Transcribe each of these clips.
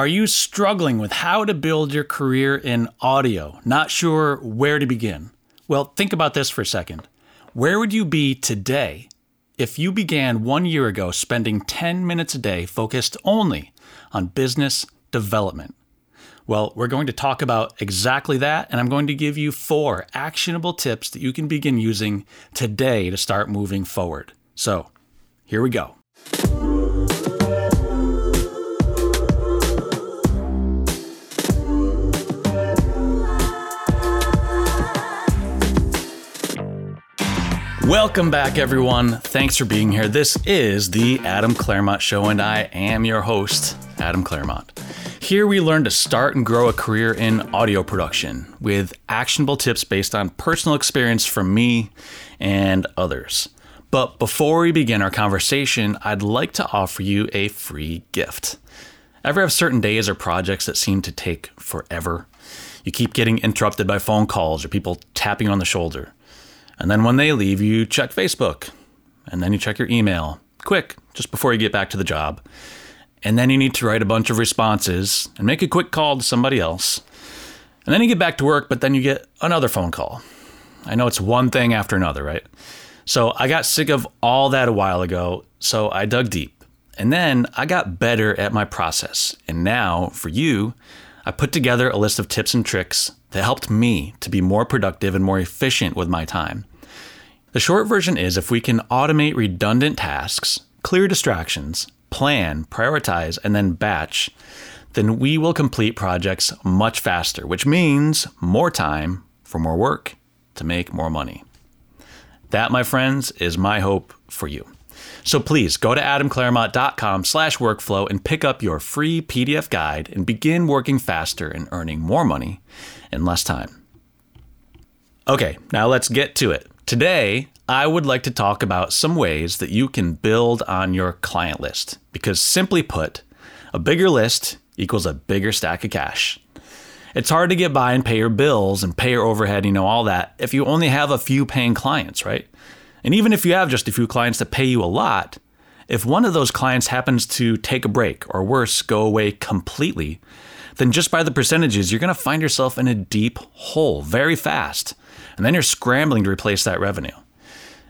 Are you struggling with how to build your career in audio? Not sure where to begin? Well, think about this for a second. Where would you be today if you began one year ago spending 10 minutes a day focused only on business development? Well, we're going to talk about exactly that, and I'm going to give you four actionable tips that you can begin using today to start moving forward. So, here we go. Welcome back, everyone. Thanks for being here. This is the Adam Clairmont Show, and I am your host, Adam Clairmont. Here we learn to start and grow a career in audio production with actionable tips based on personal experience from me and others. But before we begin our conversation, I'd like to offer you a free gift. Ever have certain days or projects that seem to take forever? You keep getting interrupted by phone calls or people tapping on the shoulder. And then when they leave, you check Facebook. And then you check your email. Quick, just before you get back to the job. And then you need to write a bunch of responses and make a quick call to somebody else. And then you get back to work, but then you get another phone call. I know it's one thing after another, right? So I got sick of all that a while ago, so I dug deep. And then I got better at my process. And now, for you, I put together a list of tips and tricks that helped me to be more productive and more efficient with my time. The short version is if we can automate redundant tasks, clear distractions, plan, prioritize, and then batch, then we will complete projects much faster, which means more time for more work to make more money. That, my friends, is my hope for you. So please go to adamclairmont.com slash workflow and pick up your free PDF guide and begin working faster and earning more money in less time. Okay, now let's get to it. Today, I would like to talk about some ways that you can build on your client list. Because simply put, a bigger list equals a bigger stack of cash. It's hard to get by and pay your bills and pay your overhead, you know, all that, if you only have a few paying clients, right? And even if you have just a few clients that pay you a lot, if one of those clients happens to take a break or worse, go away completely, then just by the percentages, you're going to find yourself in a deep hole very fast and then you're scrambling to replace that revenue.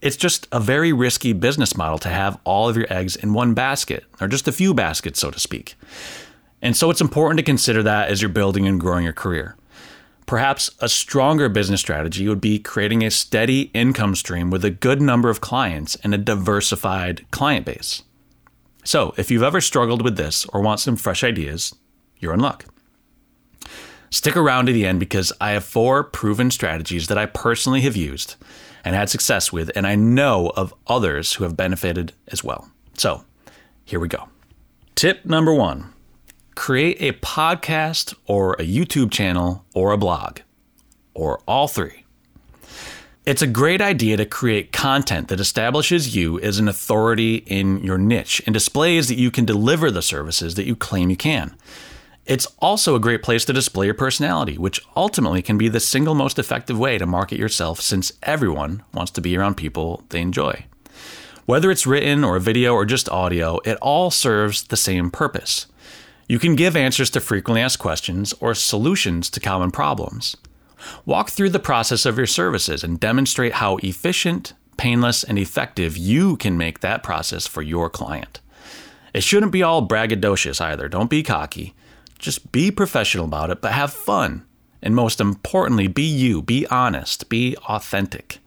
It's just a very risky business model to have all of your eggs in one basket, or just a few baskets, so to speak. And so it's important to consider that as you're building and growing your career. Perhaps a stronger business strategy would be creating a steady income stream with a good number of clients and a diversified client base. So, if you've ever struggled with this or want some fresh ideas, you're in luck. Stick around to the end because I have four proven strategies that I personally have used and had success with, and I know of others who have benefited as well. So, here we go. Tip number one create a podcast or a YouTube channel or a blog, or all three. It's a great idea to create content that establishes you as an authority in your niche and displays that you can deliver the services that you claim you can. It's also a great place to display your personality, which ultimately can be the single most effective way to market yourself since everyone wants to be around people they enjoy. Whether it's written or video or just audio, it all serves the same purpose. You can give answers to frequently asked questions or solutions to common problems. Walk through the process of your services and demonstrate how efficient, painless, and effective you can make that process for your client. It shouldn't be all braggadocious either. Don't be cocky. Just be professional about it, but have fun. And most importantly, be you, be honest, be authentic.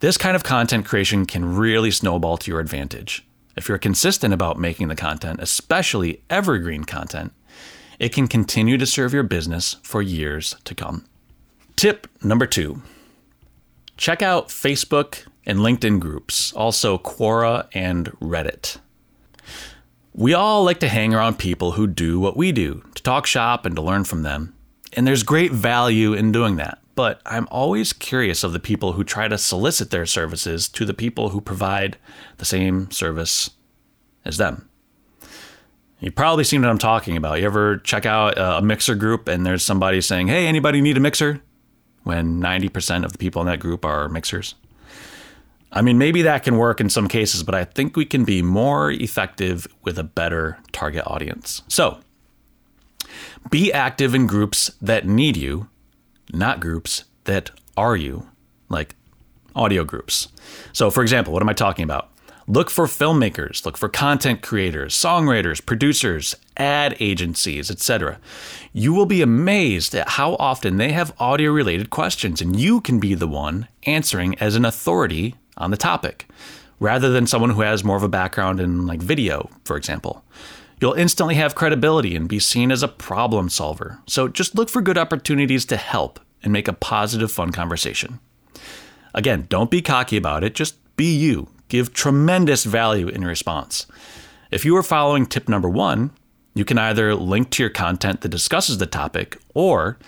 This kind of content creation can really snowball to your advantage. If you're consistent about making the content, especially evergreen content, it can continue to serve your business for years to come. Tip number two check out Facebook and LinkedIn groups, also Quora and Reddit. We all like to hang around people who do what we do, to talk shop and to learn from them. And there's great value in doing that. But I'm always curious of the people who try to solicit their services to the people who provide the same service as them. You've probably seen what I'm talking about. You ever check out a mixer group and there's somebody saying, Hey, anybody need a mixer? When 90% of the people in that group are mixers. I mean, maybe that can work in some cases, but I think we can be more effective with a better target audience. So, Be active in groups that need you, not groups that are you, like audio groups. So, for example, what am I talking about? Look for filmmakers, look for content creators, songwriters, producers, ad agencies, etc. You will be amazed at how often they have audio related questions, and you can be the one answering as an authority on the topic, rather than someone who has more of a background in like video, for example. You'll instantly have credibility and be seen as a problem solver. So just look for good opportunities to help and make a positive, fun conversation. Again, don't be cocky about it, just be you give tremendous value in response. If you are following tip number one, you can either link to your content that discusses the topic, or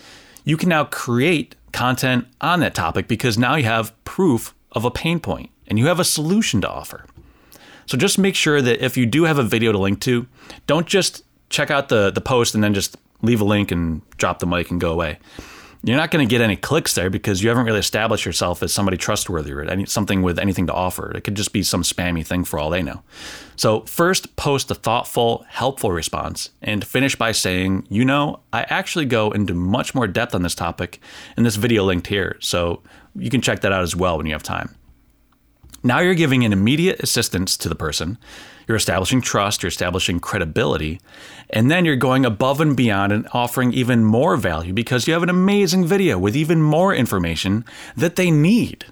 you can now create content on that topic because now you have proof of a pain point and you have a solution to offer. So just make sure that if you do have a video to link to, don't just check out the, the post and then just leave a link and drop the mic and go away you're not going to get any clicks there because you haven't really established yourself as somebody trustworthy or any, something with anything to offer. It could just be some spammy thing for all they know. So, first, post a thoughtful, helpful response and finish by saying, you know, I actually go into much more depth on this topic in this video linked here. So, you can check that out as well when you have time. Now you're giving an immediate assistance to the person you're establishing trust, you're establishing credibility, and then you're going above and beyond and offering even more value because you have an amazing video with even more information that they need.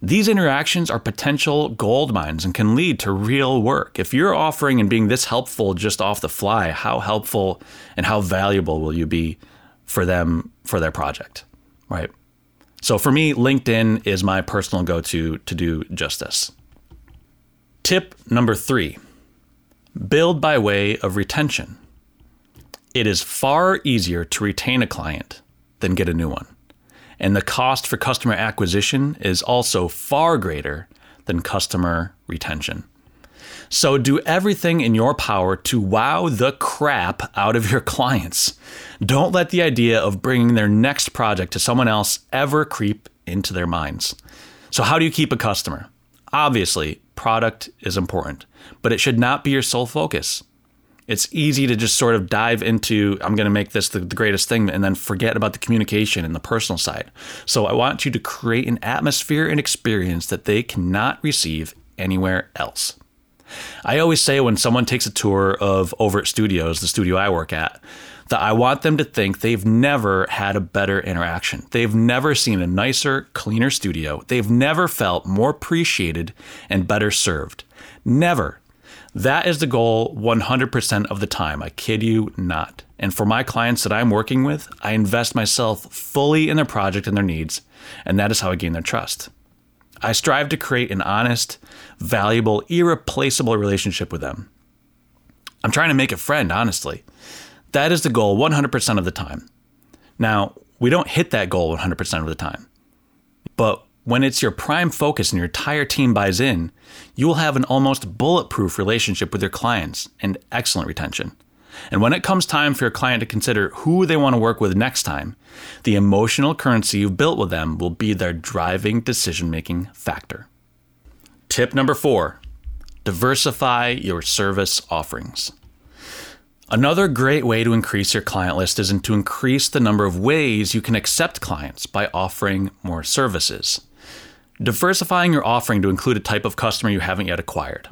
These interactions are potential gold mines and can lead to real work. If you're offering and being this helpful just off the fly, how helpful and how valuable will you be for them for their project, right? So for me, LinkedIn is my personal go to to do just this. Tip number three build by way of retention. It is far easier to retain a client than get a new one. And the cost for customer acquisition is also far greater than customer retention. So do everything in your power to wow the crap out of your clients. Don't let the idea of bringing their next project to someone else ever creep into their minds. So, how do you keep a customer? Obviously, product is important, but it should not be your sole focus. It's easy to just sort of dive into, I'm going to make this the, the, greatest thing, and then forget about the communication and the personal side. So I want you to create an atmosphere and experience that they cannot receive anywhere else. I always say when someone takes a tour of Overit Studios, the studio I work at, that I want them to think they've never had a better interaction. They've never seen a nicer, cleaner studio. They've never felt more appreciated and better served. Never. That is the goal 100% of the time. I kid you not. And for my clients that I'm working with, I invest myself fully in their project and their needs, and that is how I gain their trust. I strive to create an honest, valuable, irreplaceable relationship with them. I'm trying to make a friend, honestly. That is the goal 100% of the time. Now, we don't hit that goal 100% of the time. But when it's your prime focus and your entire team buys in, you will have an almost bulletproof relationship with your clients and excellent retention. And when it comes time for your client to consider who they want to work with next time, the emotional currency you've built with them will be their driving decision making factor. Tip number four diversify your service offerings. Another great way to increase your client list is to increase the number of ways you can accept clients by offering more services. Diversifying your offering to include a type of customer you haven't yet acquired.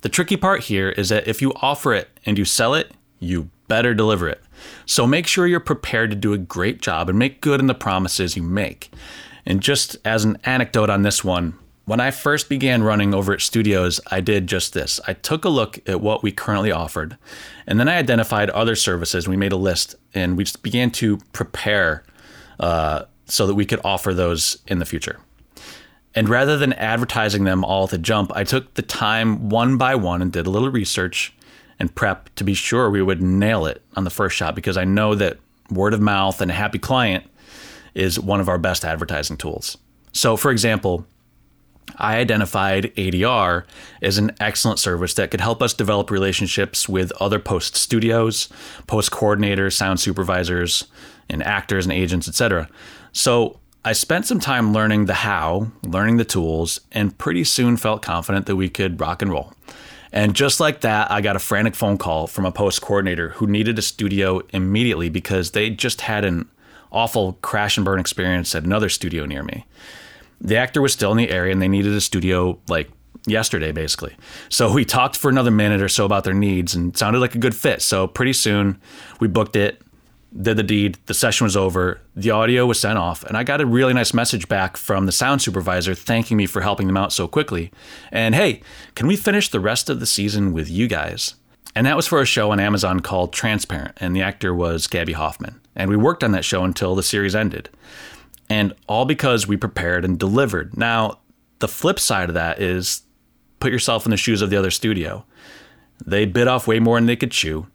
The tricky part here is that if you offer it and you sell it, you better deliver it. So make sure you're prepared to do a great job and make good on the promises you make. And just as an anecdote on this one, when I first began running Overit Studios, I did just this. I took a look at what we currently offered, and then I identified other services. We made a list, and we just began to prepare uh, so that we could offer those in the future. And rather than advertising them all at the jump, I took the time one by one and did a little research and prep to be sure we would nail it on the first shot because I know that word of mouth and a happy client is one of our best advertising tools. So, for example, I identified ADR as an excellent service that could help us develop relationships with other post studios, post coordinators, sound supervisors, and actors and agents, etc. So I spent some time learning the how, learning the tools, and pretty soon felt confident that we could rock and roll. And just like that, I got a frantic phone call from a post coordinator who needed a studio immediately because they just had an awful crash and burn experience at another studio near me. The actor was still in the area and they needed a studio like yesterday, basically. So we talked for another minute or so about their needs and sounded like a good fit. So pretty soon we booked it, did the deed, the session was over, the audio was sent off, and I got a really nice message back from the sound supervisor thanking me for helping them out so quickly. And hey, can we finish the rest of the season with you guys? And that was for a show on Amazon called Transparent, and the actor was Gaby Hoffmann. And we worked on that show until the series ended. And all because we prepared and delivered. Now, the flip side of that is put yourself in the shoes of the other studio. They bit off way more than they could chew.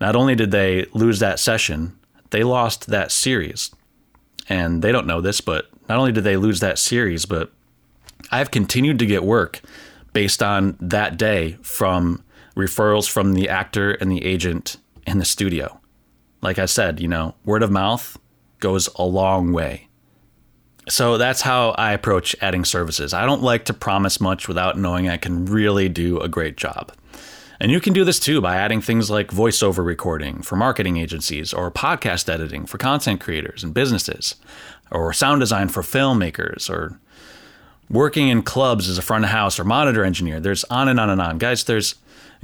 Not only did they lose that session, they lost that series. And they don't know this, but not only did they lose that series, but I've continued to get work based on that day from referrals from the actor and the agent in the studio. Like I said, you know, word of mouth goes a long way. So that's how I approach adding services. I don't like to promise much without knowing I can really do a great job. And you can do this too by adding things like voiceover recording for marketing agencies, or podcast editing for content creators and businesses, or sound design for filmmakers, or working in clubs as a front of house or monitor engineer. There's on and on and on. Guys, there's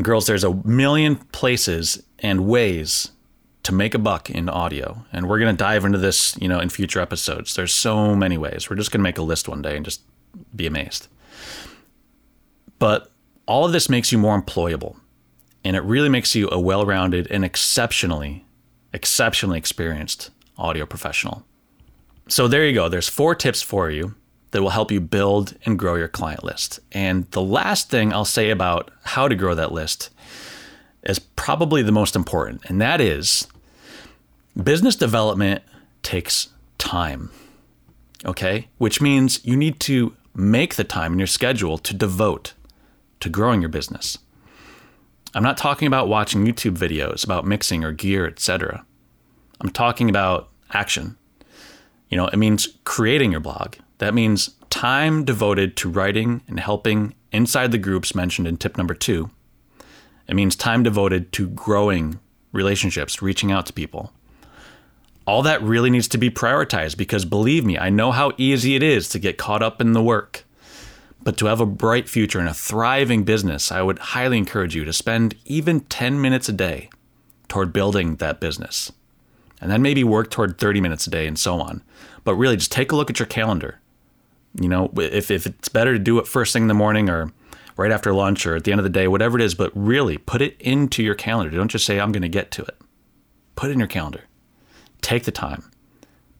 girls, there's a million places and ways to make a buck in audio. And we're going to dive into this, you know, in future episodes. There's so many ways. We're just going to make a list one day and just be amazed. But all of this makes you more employable and it really makes you a well-rounded and exceptionally exceptionally experienced audio professional. So there you go. There's four tips for you that will help you build and grow your client list. And the last thing I'll say about how to grow that list is probably the most important, and that is business development takes time. Okay? Which means you need to make the time in your schedule to devote to growing your business. I'm not talking about watching YouTube videos about mixing or gear, etc. I'm talking about action. You know, it means creating your blog. That means time devoted to writing and helping inside the groups mentioned in tip number two. It means time devoted to growing relationships, reaching out to people. All that really needs to be prioritized because believe me, I know how easy it is to get caught up in the work. But to have a bright future and a thriving business, I would highly encourage you to spend even 10 minutes a day toward building that business. And then maybe work toward 30 minutes a day and so on. But really, just take a look at your calendar. You know, if, if it's better to do it first thing in the morning or right after lunch or at the end of the day, whatever it is, but really put it into your calendar. Don't just say, I'm going to get to it. Put it in your calendar. Take the time,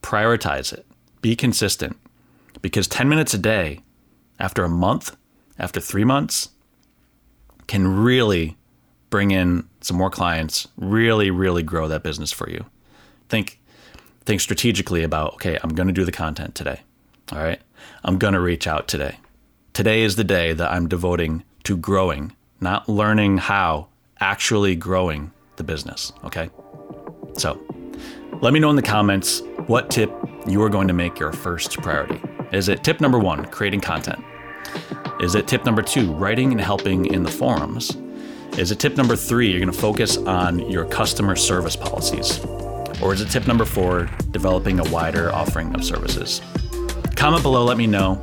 prioritize it, be consistent. Because 10 minutes a day after a month, after three months, can really bring in some more clients, really, really grow that business for you. Think think strategically about, okay, I'm going to do the content today. All right? I'm going to reach out today. Today is the day that I'm devoting to growing, not learning how, actually growing the business, okay? So, let me know in the comments what tip you are going to make your first priority. Is it tip number one, creating content? Is it tip number two, writing and helping in the forums? Is it tip number three, you're going to focus on your customer service policies? Or is it tip number four, developing a wider offering of services? Comment below, let me know.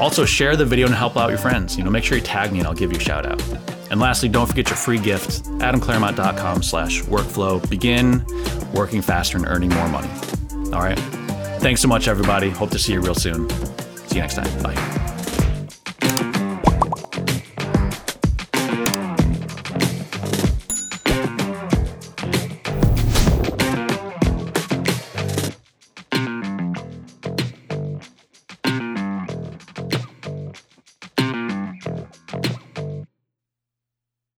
Also, share the video and help out your friends. You know, make sure you tag me and I'll give you a shout out. And lastly, don't forget your free gift, adamclairmont.com slash workflow. Begin working faster and earning more money. All right. Thanks so much, everybody. Hope to see you real soon. See you next time. Bye.